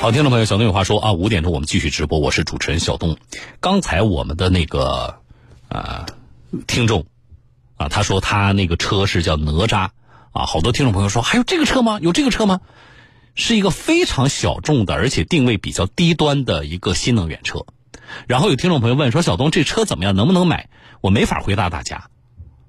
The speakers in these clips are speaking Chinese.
好，听众朋友，小东有话说啊，五点钟我们继续直播，我是主持人小东。刚才我们的那个啊听众啊，他说他那个车是叫哪吒啊，好多听众朋友说还有这个车吗？有这个车吗？是一个非常小众的，而且定位比较低端的一个新能源车。然后有听众朋友问说，小东这车怎么样？能不能买？我没法回答大家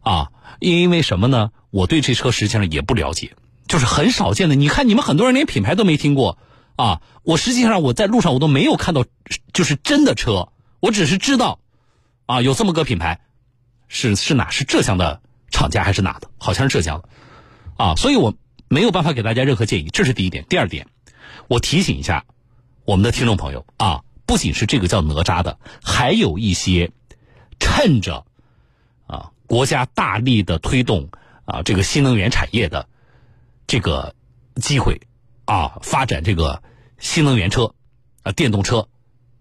啊，因为什么呢？我对这车实际上也不了解，就是很少见的。你看你们很多人连品牌都没听过。啊，我实际上我在路上我都没有看到，就是真的车，我只是知道，啊，有这么个品牌，是是哪？是浙江的厂家还是哪的？好像是浙江的，啊，所以我没有办法给大家任何建议，这是第一点。第二点，我提醒一下我们的听众朋友啊，不仅是这个叫哪吒的，还有一些趁着啊国家大力的推动啊这个新能源产业的这个机会。啊，发展这个新能源车，啊，电动车，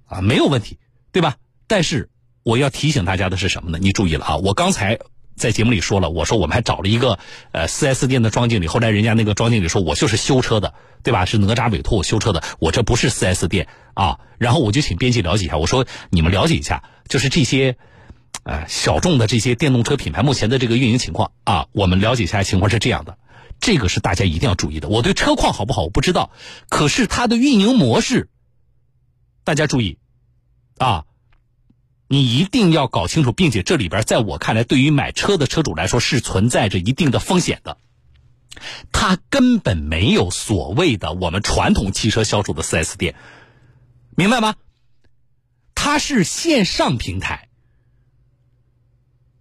啊，没有问题，对吧？但是我要提醒大家的是什么呢？你注意了啊！我刚才在节目里说了，我说我们还找了一个呃四 S 店的庄经理，后来人家那个庄经理说我就是修车的，对吧？是哪吒委托我修车的，我这不是四 S 店啊。然后我就请编辑了解一下，我说你们了解一下，就是这些呃小众的这些电动车品牌目前的这个运营情况啊，我们了解一下情况是这样的。这个是大家一定要注意的。我对车况好不好我不知道，可是它的运营模式，大家注意，啊，你一定要搞清楚，并且这里边在我看来，对于买车的车主来说是存在着一定的风险的。它根本没有所谓的我们传统汽车销售的 4S 店，明白吗？它是线上平台。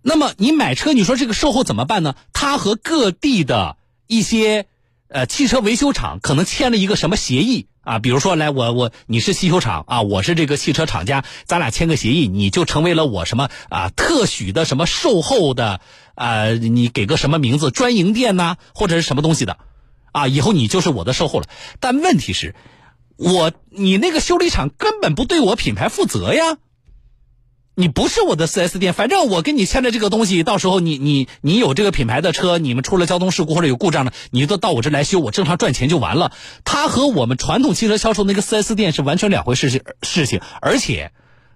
那么你买车，你说这个售后怎么办呢？他和各地的。一些呃汽车维修厂可能签了一个什么协议啊？比如说，来我我你是汽修厂啊，我是这个汽车厂家，咱俩签个协议，你就成为了我什么啊特许的什么售后的啊？你给个什么名字专营店呐，或者是什么东西的啊？以后你就是我的售后了。但问题是，我你那个修理厂根本不对我品牌负责呀。你不是我的 4S 店，反正我跟你签的这个东西，到时候你你你有这个品牌的车，你们出了交通事故或者有故障了，你都到我这来修，我正常赚钱就完了。它和我们传统汽车销售那个 4S 店是完全两回事情事情，而且，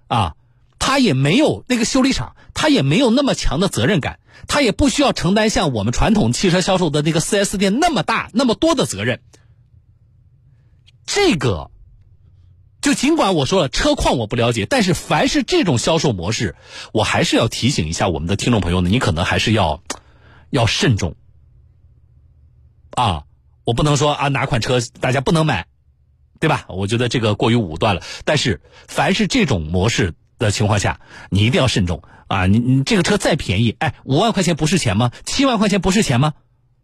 啊，他也没有那个修理厂，他也没有那么强的责任感，他也不需要承担像我们传统汽车销售的那个 4S 店那么大那么多的责任。这个。就尽管我说了车况我不了解，但是凡是这种销售模式，我还是要提醒一下我们的听众朋友呢，你可能还是要要慎重啊！我不能说啊哪款车大家不能买，对吧？我觉得这个过于武断了。但是凡是这种模式的情况下，你一定要慎重啊！你你这个车再便宜，哎，五万块钱不是钱吗？七万块钱不是钱吗？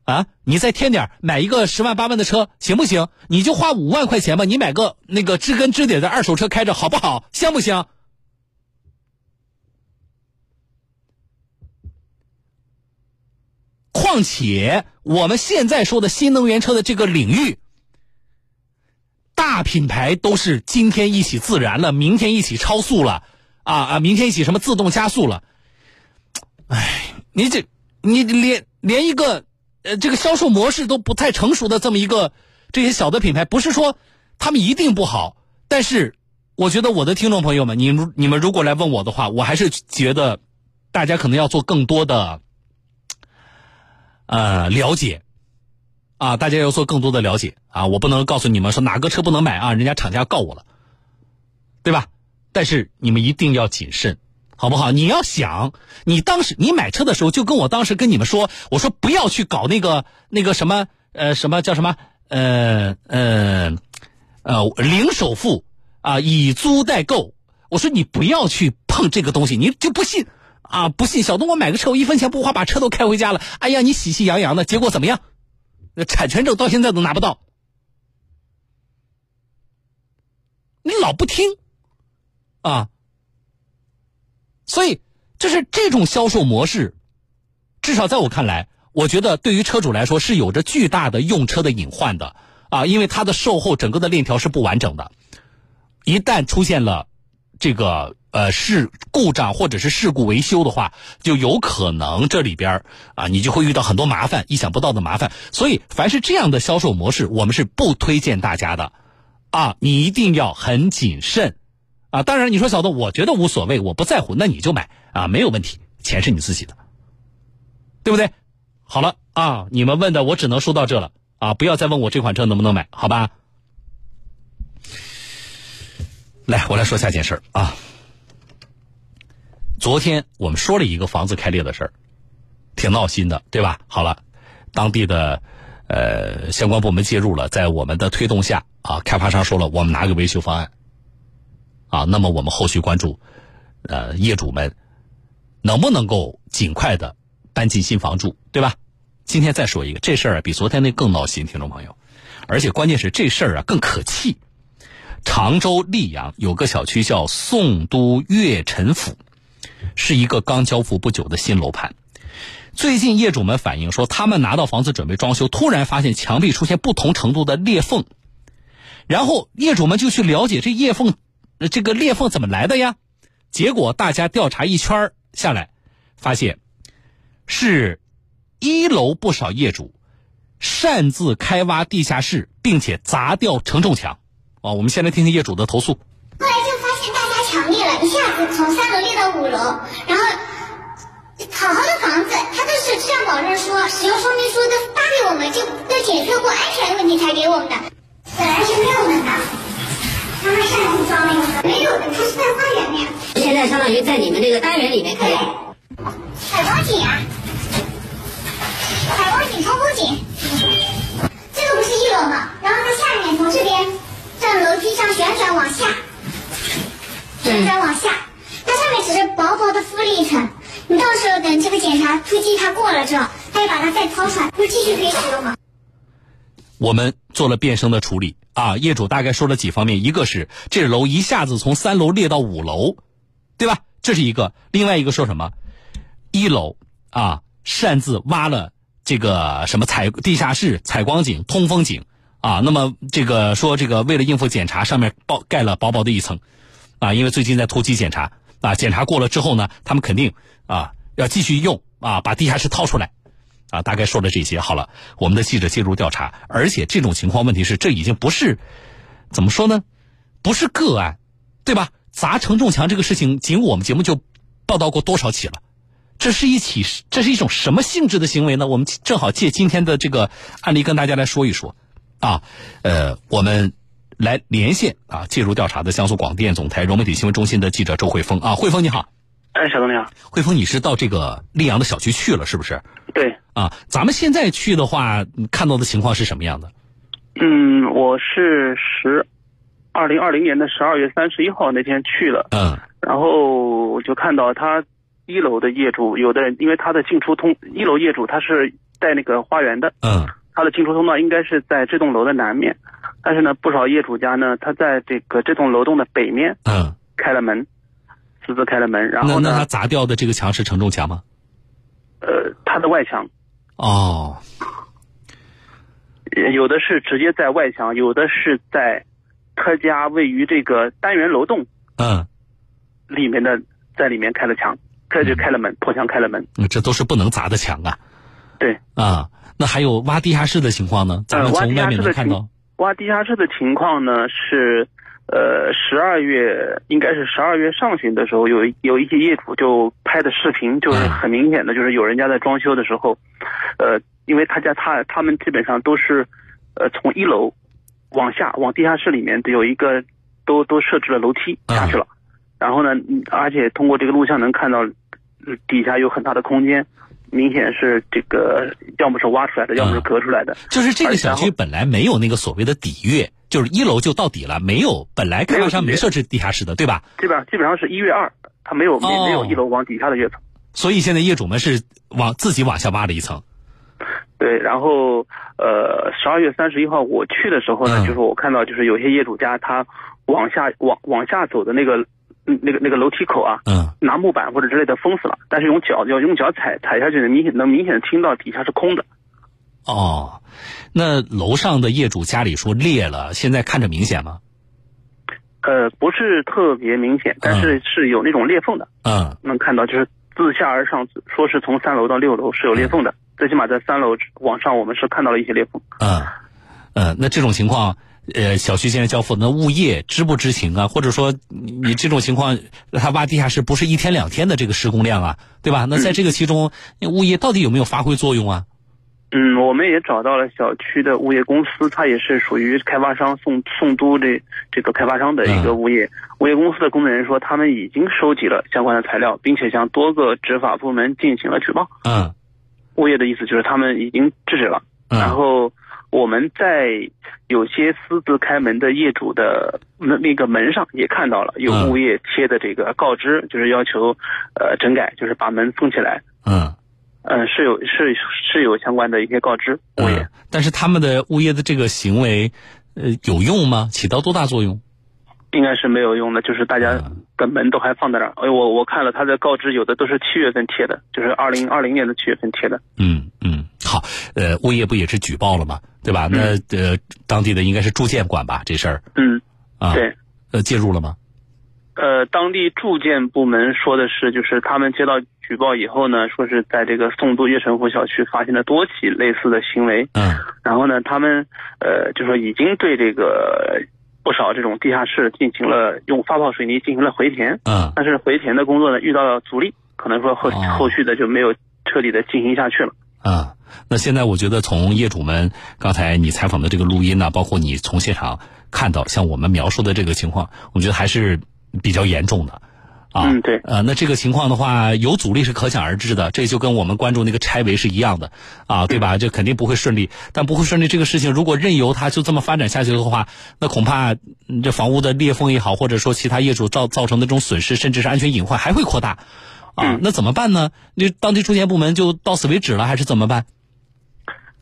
啊，你再添点买一个十万八万的车行不行？你就花五万块钱吧，你买个那个知根知底的二手车开着好不好？香不香？况且我们现在说的新能源车的这个领域，大品牌都是今天一起自燃了，明天一起超速了，啊啊，明天一起什么自动加速了？哎，你这你连连一个。呃，这个销售模式都不太成熟的这么一个这些小的品牌，不是说他们一定不好，但是我觉得我的听众朋友们，你你们如果来问我的话，我还是觉得大家可能要做更多的呃了解啊，大家要做更多的了解啊，我不能告诉你们说哪个车不能买啊，人家厂家告我了，对吧？但是你们一定要谨慎。好不好？你要想，你当时你买车的时候，就跟我当时跟你们说，我说不要去搞那个那个什么呃什么叫什么呃呃呃零首付啊，以租代购。我说你不要去碰这个东西，你就不信啊？不信？小东，我买个车，我一分钱不花，把车都开回家了。哎呀，你喜气洋洋的，结果怎么样？那产权证到现在都拿不到，你老不听啊？所以，就是这种销售模式，至少在我看来，我觉得对于车主来说是有着巨大的用车的隐患的。啊，因为它的售后整个的链条是不完整的，一旦出现了这个呃事故障或者是事故维修的话，就有可能这里边啊你就会遇到很多麻烦，意想不到的麻烦。所以，凡是这样的销售模式，我们是不推荐大家的。啊，你一定要很谨慎。啊。当然，你说小子，我觉得无所谓，我不在乎，那你就买啊，没有问题，钱是你自己的，对不对？好了啊，你们问的我只能说到这了啊，不要再问我这款车能不能买，好吧？来，我来说下件事啊。昨天我们说了一个房子开裂的事儿，挺闹心的，对吧？好了，当地的呃相关部门介入了，在我们的推动下啊，开发商说了，我们拿个维修方案啊，那么我们后续关注呃业主们能不能够尽快的搬进新房住，对吧？今天再说一个，这事儿啊比昨天那更闹心，听众朋友，而且关键是这事儿啊更可气。常州溧阳有个小区叫宋都悦宸府。是一个刚交付不久的新楼盘，最近业主们反映说，他们拿到房子准备装修，突然发现墙壁出现不同程度的裂缝，然后业主们就去了解这裂缝，那这个裂缝怎么来的呀？结果大家调查一圈下来，发现是一楼不少业主擅自开挖地下室，并且砸掉承重墙。啊，我们先来听听业主的投诉。后来就发现大家墙裂了，一下子从三楼裂到五楼，然后好好的房子，他都是质量保证书、使用说明书都发给我们，就都检测过安全问题才给我们的，本来是没有的。他们擅自装那个，没有的，它是在花园里。现在相当于在你们这个单元里面开。采光井啊，采光井、通风井。这个不是一楼吗？然后它下面从这边在楼梯上旋转往下。旋转往下，它上面只是薄薄的敷了一层。你到时候等这个检查突击它过了之后，再把它再掏出来，不继续可以使用吗？我们做了变声的处理啊，业主大概说了几方面，一个是这楼一下子从三楼裂到五楼，对吧？这是一个。另外一个说什么？一楼啊，擅自挖了这个什么采地下室、采光井、通风井啊。那么这个说这个为了应付检查，上面包盖了薄薄的一层。啊，因为最近在突击检查，啊，检查过了之后呢，他们肯定啊要继续用啊，把地下室掏出来，啊，大概说了这些。好了，我们的记者介入调查，而且这种情况，问题是这已经不是怎么说呢？不是个案，对吧？砸承重墙这个事情，仅我们节目就报道过多少起了？这是一起，这是一种什么性质的行为呢？我们正好借今天的这个案例跟大家来说一说啊，呃，我们。来连线啊！介入调查的江苏广电总台融媒体新闻中心的记者周慧峰啊，慧峰你好。哎，小东你好。慧峰，你是到这个溧阳的小区去了是不是？对。啊，咱们现在去的话，看到的情况是什么样的？嗯，我是十二零二零年的十二月三十一号那天去了。嗯。然后我就看到他一楼的业主，有的人因为他的进出通一楼业主他是带那个花园的。嗯。他的进出通道应该是在这栋楼的南面。但是呢，不少业主家呢，他在这个这栋楼栋的北面，嗯，开了门，私自开了门，然后呢，那他砸掉的这个墙是承重墙吗？呃，他的外墙。哦。有的是直接在外墙，有的是在他家位于这个单元楼栋，嗯，里面的在里面开了墙，开就开了门，破墙开了门。这都是不能砸的墙啊。对。啊，那还有挖地下室的情况呢？咱们从外面能看到。挖地下室的情况呢是，呃，十二月应该是十二月上旬的时候，有有一些业主就拍的视频，就是很明显的，就是有人家在装修的时候，呃，因为他家他他们基本上都是，呃，从一楼往下往地下室里面有一个都都设置了楼梯下去了，然后呢，而且通过这个录像能看到底下有很大的空间。明显是这个，要么是挖出来的，要么是隔出来的。就是这个小区本来没有那个所谓的底月，就是一楼就到底了，没有本来开发商没设置地下室的，对吧？基本上基本上是一月二，它没有没没有一楼往底下的跃层。所以现在业主们是往自己往下挖了一层。对，然后呃，十二月三十一号我去的时候呢，就是我看到就是有些业主家他往下往往下走的那个。那个那个楼梯口啊，嗯，拿木板或者之类的封死了，但是用脚要用脚踩踩下去，能明显能明显的听到底下是空的。哦，那楼上的业主家里说裂了，现在看着明显吗？呃，不是特别明显，但是是有那种裂缝的。嗯，能看到就是自下而上，说是从三楼到六楼是有裂缝的，最起码在三楼往上我们是看到了一些裂缝。嗯，呃，那这种情况。呃小区现在交付，那物业知不知情啊？或者说你你这种情况，他挖地下室不是一天两天的这个施工量啊，对吧？那在这个其中，物业到底有没有发挥作用啊？嗯，我们也找到了小区的物业公司，它也是属于开发商宋宋都这这个开发商的一个物业。物业公司的工作人员说，他们已经收集了相关的材料，并且向多个执法部门进行了举报。嗯，物业的意思就是他们已经制止了。嗯然后我们在有些私自开门的业主的那那个门上也看到了有嗯物业贴的这个告知，就是要求呃整改，就是把门封起来。嗯嗯，是有是是有相关的一些告知物业。嗯，但是他们的物业的这个行为，呃，有用吗？起到多大作用？应该是没有用的，就是大家的门都还放在那儿。哎，我我看了他的告知，有的都是七月份贴的，就是二零二零年的七月份贴的。嗯嗯，好，呃，物业不也是举报了吗？对吧？那呃，当地的应该是住建管吧这事儿嗯，啊，对。呃，介入了吗？呃，当地住建部门说的是，就是他们接到举报以后呢，说是在这个宋都悦城湖小区发现了多起类似的行为，嗯然后呢，他们呃就说已经对这个不少这种地下室进行了用发泡水泥进行了回填，嗯但是回填的工作呢遇到了阻力，可能说后哦后续的就没有彻底的进行下去了。啊，那现在我觉得从业主们刚才你采访的这个录音呢，包括你从现场看到像我们描述的这个情况，我觉得还是比较严重的。啊，嗯对呃，那这个情况的话，有阻力是可想而知的，这就跟我们关注那个拆违是一样的，啊，对吧？这肯定不会顺利，但不会顺利这个事情，如果任由它就这么发展下去的话，那恐怕嗯这房屋的裂缝也好，或者说其他业主造造成的这种损失，甚至是安全隐患还会扩大，啊，嗯那怎么办呢？那当地住建部门就到此为止了，还是怎么办？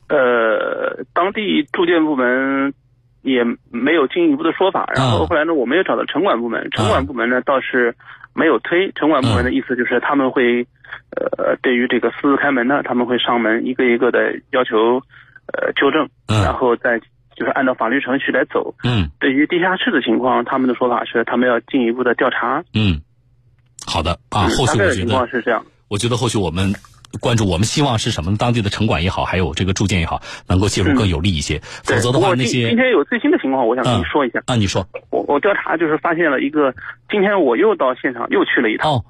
呃，当地住建部门也没有进一步的说法。然后后来呢，我们也找到城管部门，城管部门呢倒是没有推。城管部门的意思就是他们会，呃，对于这个私自开门呢，他们会上门一个一个的要求，呃，纠正，嗯然后再就是按照法律程序来走。嗯对于地下室的情况，他们的说法是他们要进一步的调查。嗯，好的啊，嗯后续我觉大概的情况得，是这样。我觉得后续我们。关注我们希望是什么呢？当地的城管也好，还有这个住建也好，能够介入更有利一些。否，则的话，那些今今天有最新的情况，我想跟你嗯说一下。啊，你说我我调查就是发现了一个，今天我又到现场又去了一趟。哦，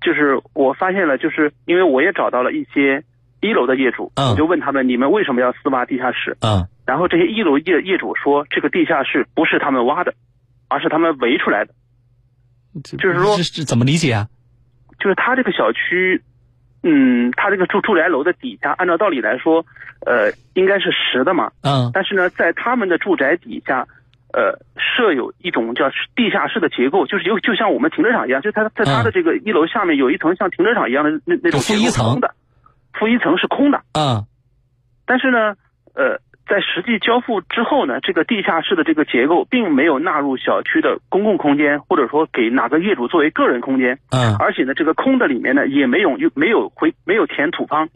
就是我发现了，就是因为我也找到了一些一楼的业主，嗯我就问他们，你们为什么要私挖地下室？嗯然后这些一楼业业主说，这个地下室不是他们挖的，而是他们围出来的。就是说这是怎么理解啊？就是他这个小区，嗯，他这个住住宅楼的底下，按照道理来说，呃，应该是实的嘛。嗯但是呢，在他们的住宅底下，呃，设有一种叫地下室的结构，就是有就像我们停车场一样，就它在它的这个一楼下面有一层像停车场一样的那那种负一层的，负一层是空的。嗯但是呢，呃，在实际交付之后呢，这个地下室的这个结构并没有纳入小区的公共空间，或者说给哪个业主作为个人空间，嗯。而且呢，这个空的里面呢也没有没有回没有填土方，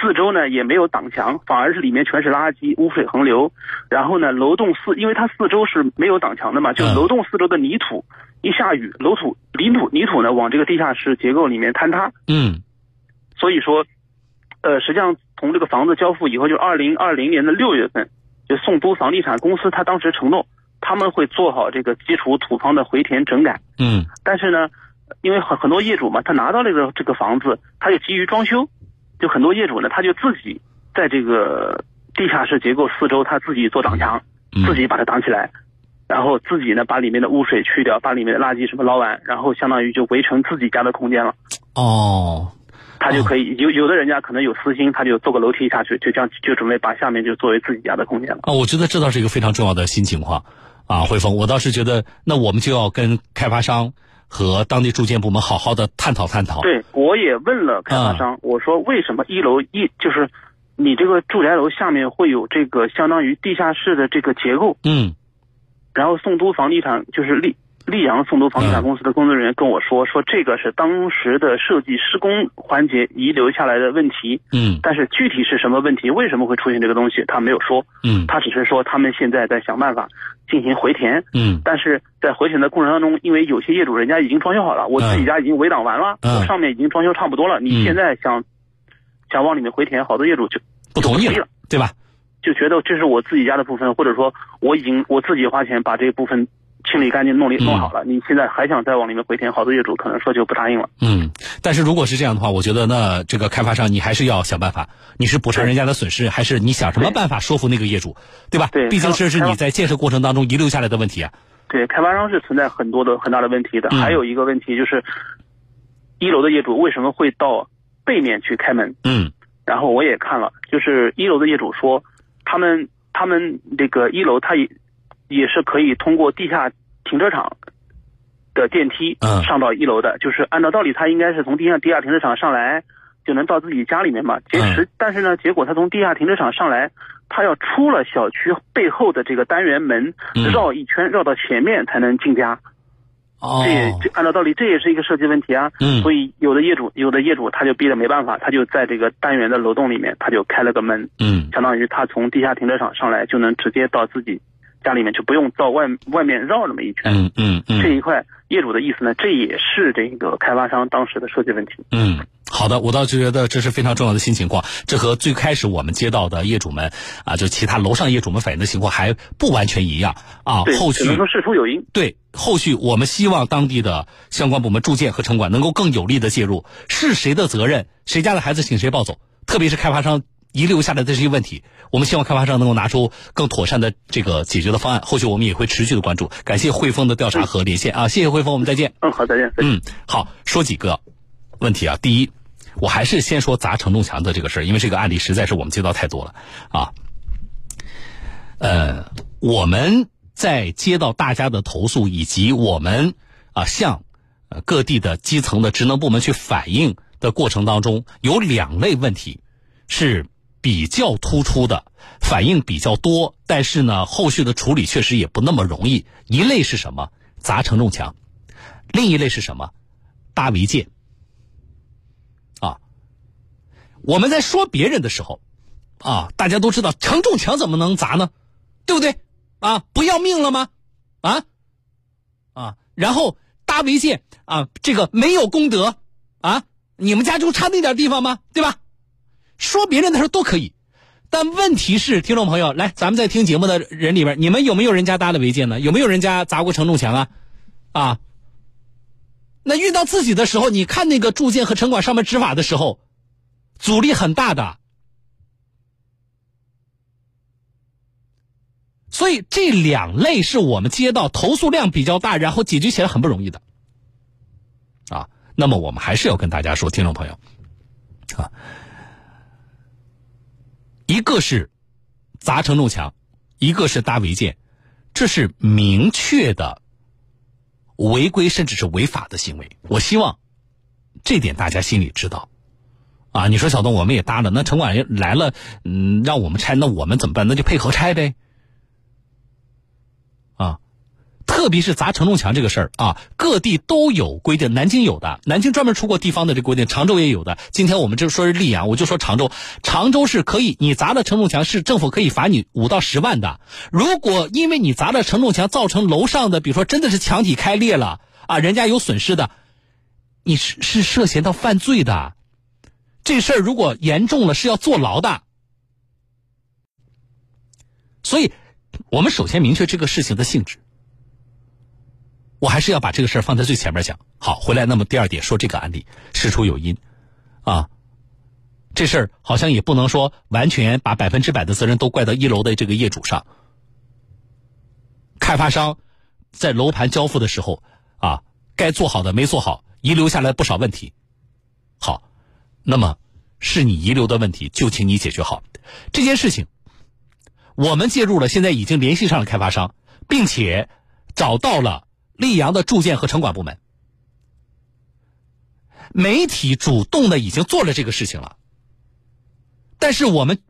四周呢也没有挡墙，反而是里面全是垃圾，污水横流。然后呢，楼栋四，因为它四周是没有挡墙的嘛，就嗯。楼栋四周的泥土，一下雨，楼土泥土泥土呢往这个地下室结构里面坍塌，嗯。所以说，呃，实际上从这个房子交付以后，就二零二零年的六月份，就宋都房地产公司他当时承诺他们会做好这个基础土方的回填整改。嗯但是呢，因为很很多业主嘛，他拿到这个这个房子，他就急于装修，就很多业主呢，他就自己在这个地下室结构四周，他自己做挡墙，嗯自己把它挡起来，然后自己呢把里面的污水去掉，把里面的垃圾什么捞完，然后相当于就围成自己家的空间了。哦他就可以有有的人家可能有私心，他就坐个楼梯下去，就这样就准备把下面就作为自己家的空间了。啊，我觉得这倒是一个非常重要的新情况啊，汇丰，我倒是觉得那我们就要跟开发商和当地住建部门好好的探讨探讨。对，我也问了开发商，我说为什么一楼一就是你这个住宅楼下面会有这个相当于地下室的这个结构？嗯然后宋都房地产就是溧溧阳宋都房地产公司的工作人员跟我说，说这个是当时的设计施工环节遗留下来的问题，嗯。但是具体是什么问题，为什么会出现这个东西，他没有说，嗯。他只是说他们现在在想办法进行回填。嗯。但是在回填的过程当中，因为有些业主人家已经装修好了，我自己家已经围挡完了，嗯。我上面已经装修差不多了，嗯。你现在想、想往里面回填，好多业主就不同意了就不同意了，对吧？就觉得这是我自己家的部分，或者说我已经我自己花钱把这部分清理干净、弄理弄好了，你现在还想再往里面回填，好多业主可能说就不答应了。嗯，但是如果是这样的话，我觉得那这个开发商你还是要想办法，你是补偿人家的损失，还是你想什么办法说服那个业主，对吧？对毕竟这是你在建设过程当中遗留下来的问题啊。对，开发商是存在很多的很大的问题的。嗯还有一个问题就是，一楼的业主为什么会到背面去开门？嗯然后我也看了，就是一楼的业主说，他们他们那个一楼他也也是可以通过地下停车场的电梯嗯上到一楼的，就是按照道理他应该是从地下地下停车场上来就能到自己家里面嘛。结实，但是呢，结果他从地下停车场上来，他要出了小区背后的这个单元门，嗯绕一圈绕到前面才能进家。哦这也这按照道理这也是一个设计问题啊。嗯所以有的业主有的业主他就逼得没办法，他就在这个单元的楼栋里面，他就开了个门，嗯相当于他从地下停车场上来就能直接到自己家里面，就不用到外外面绕那么一圈。嗯嗯嗯这一块业主的意思呢，这也是这个开发商当时的设计问题。嗯，好的，我倒是觉得这是非常重要的新情况，这和最开始我们接到的业主们啊，就其他楼上业主们反映的情况还不完全一样啊。后续只能说事出有因。对，后续我们希望当地的相关部门、住建和城管能够更有力的介入，是谁的责任，谁家的孩子请谁抱走，特别是开发商遗留下来的这些问题，我们希望开发商能够拿出更妥善的这个解决的方案。后续我们也会持续的关注。感谢汇丰的调查和连线啊，谢谢汇丰，我们再见。嗯，好，再见。嗯，好，说几个问题啊。第一，我还是先说砸承重墙的这个事儿，因为这个案例实在是我们接到太多了啊。呃，我们在接到大家的投诉，以及我们啊向呃各地的基层的职能部门去反映的过程当中，有两类问题是比较突出的，反应比较多，但是呢，后续的处理确实也不那么容易。一类是什么？砸承重墙。另一类是什么？搭违建。啊，我们在说别人的时候，啊，大家都知道承重墙怎么能砸呢？对不对？啊，不要命了吗？啊，啊，然后搭违建啊，这个没有功德啊，你们家就差那点地方吗？对吧？说别人的时候都可以，但问题是，听众朋友，来，咱们在听节目的人里边，你们有没有人家搭的违建呢？有没有人家砸过承重墙啊？啊？那遇到自己的时候，你看那个住建和城管上面执法的时候，阻力很大的。所以这两类是我们接到投诉量比较大，然后解决起来很不容易的。啊，那么我们还是要跟大家说，听众朋友，啊，一个是砸承重墙，一个是搭违建，这是明确的。违规甚至是违法的行为，我希望这点大家心里知道。啊，你说小东，我们也搭了，那城管来了，嗯，让我们拆，那我们怎么办？那就配合拆呗。啊，特别是砸承重墙这个事儿啊，各地都有规定，南京有的，南京专门出过地方的这规定，常州也有的。今天我们就说是溧阳，我就说常州，常州是可以，你砸了承重墙，是政府可以罚你五到十万的。如果因为你砸了承重墙，造成楼上的，比如说真的是墙体开裂了啊，人家有损失的，你是是涉嫌到犯罪的。这事儿如果严重了，是要坐牢的。所以，我们首先明确这个事情的性质。我还是要把这个事儿放在最前面讲。好，回来，那么第二点说这个案例事出有因，啊，这事儿好像也不能说完全把百分之百的责任都怪到一楼的这个业主上。开发商在楼盘交付的时候啊，该做好的没做好，遗留下来不少问题。好，那么是你遗留的问题，就请你解决好这件事情。我们介入了，现在已经联系上了开发商，并且找到了溧阳的住建和城管部门。媒体主动的已经做了这个事情了，但是我们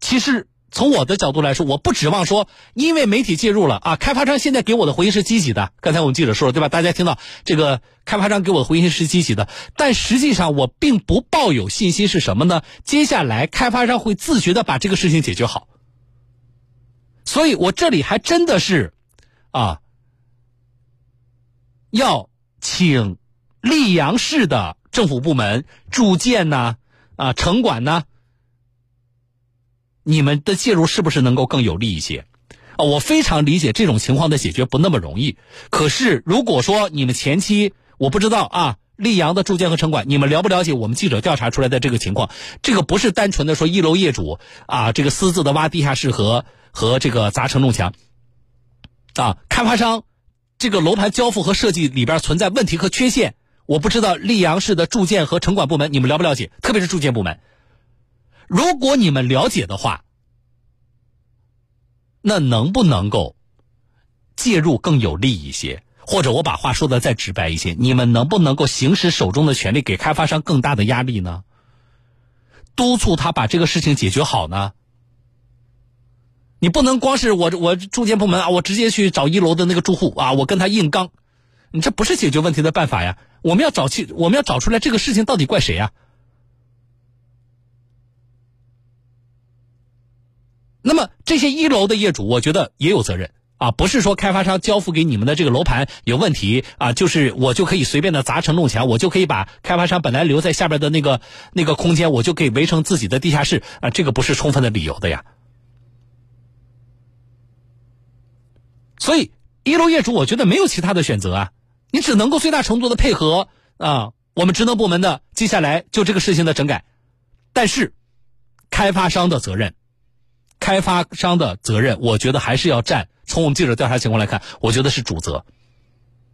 其实从我的角度来说，我不指望说，因为媒体介入了啊，开发商现在给我的回应是积极的。刚才我们记者说了，对吧？大家听到这个开发商给我的回应是积极的，但实际上我并不抱有信心是什么呢？接下来开发商会自觉的把这个事情解决好。所以我这里还真的是，啊，要请溧阳市的政府部门、住建呐、啊城管呐、你们的介入是不是能够更有利一些？啊，我非常理解这种情况的解决不那么容易。可是如果说你们前期，我不知道啊，溧阳的住建和城管，你们了不了解我们记者调查出来的这个情况？这个不是单纯的说一楼业主啊，这个私自的挖地下室和和这个砸承重墙，啊，开发商这个楼盘交付和设计里边存在问题和缺陷，我不知道溧阳市的住建和城管部门你们了不了解？特别是住建部门，如果你们了解的话。那能不能够介入更有利一些？或者我把话说的再直白一些，你们能不能够行使手中的权利，给开发商更大的压力呢？督促他把这个事情解决好呢？你不能光是我我住建部门啊，我直接去找一楼的那个住户啊，我跟他硬刚，你这不是解决问题的办法呀！我们要找去，我们要找出来这个事情到底怪谁呀？那么这些一楼的业主，我觉得也有责任啊，不是说开发商交付给你们的这个楼盘有问题啊，就是我就可以随便的砸承重墙，我就可以把开发商本来留在下边的那个那个空间，我就可以围成自己的地下室啊，这个不是充分的理由的呀。所以一楼业主，我觉得没有其他的选择啊，你只能够最大程度的配合啊，我们职能部门的接下来就这个事情的整改，但是开发商的责任。开发商的责任，我觉得还是要占。从我们记者调查情况来看，我觉得是主责。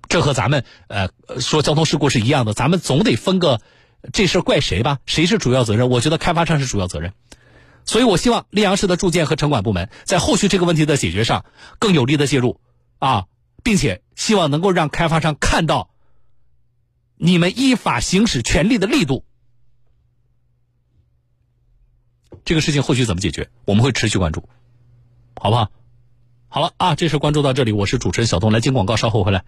这和咱们呃说交通事故是一样的，咱们总得分个这事怪谁吧？谁是主要责任？我觉得开发商是主要责任。所以我希望溧阳市的住建和城管部门在后续这个问题的解决上更有力的介入啊，并且希望能够让开发商看到你们依法行使权利的力度。这个事情后续怎么解决？我们会持续关注，好不好？好了啊，这事关注到这里，我是主持人小东，来接广告，稍后回来。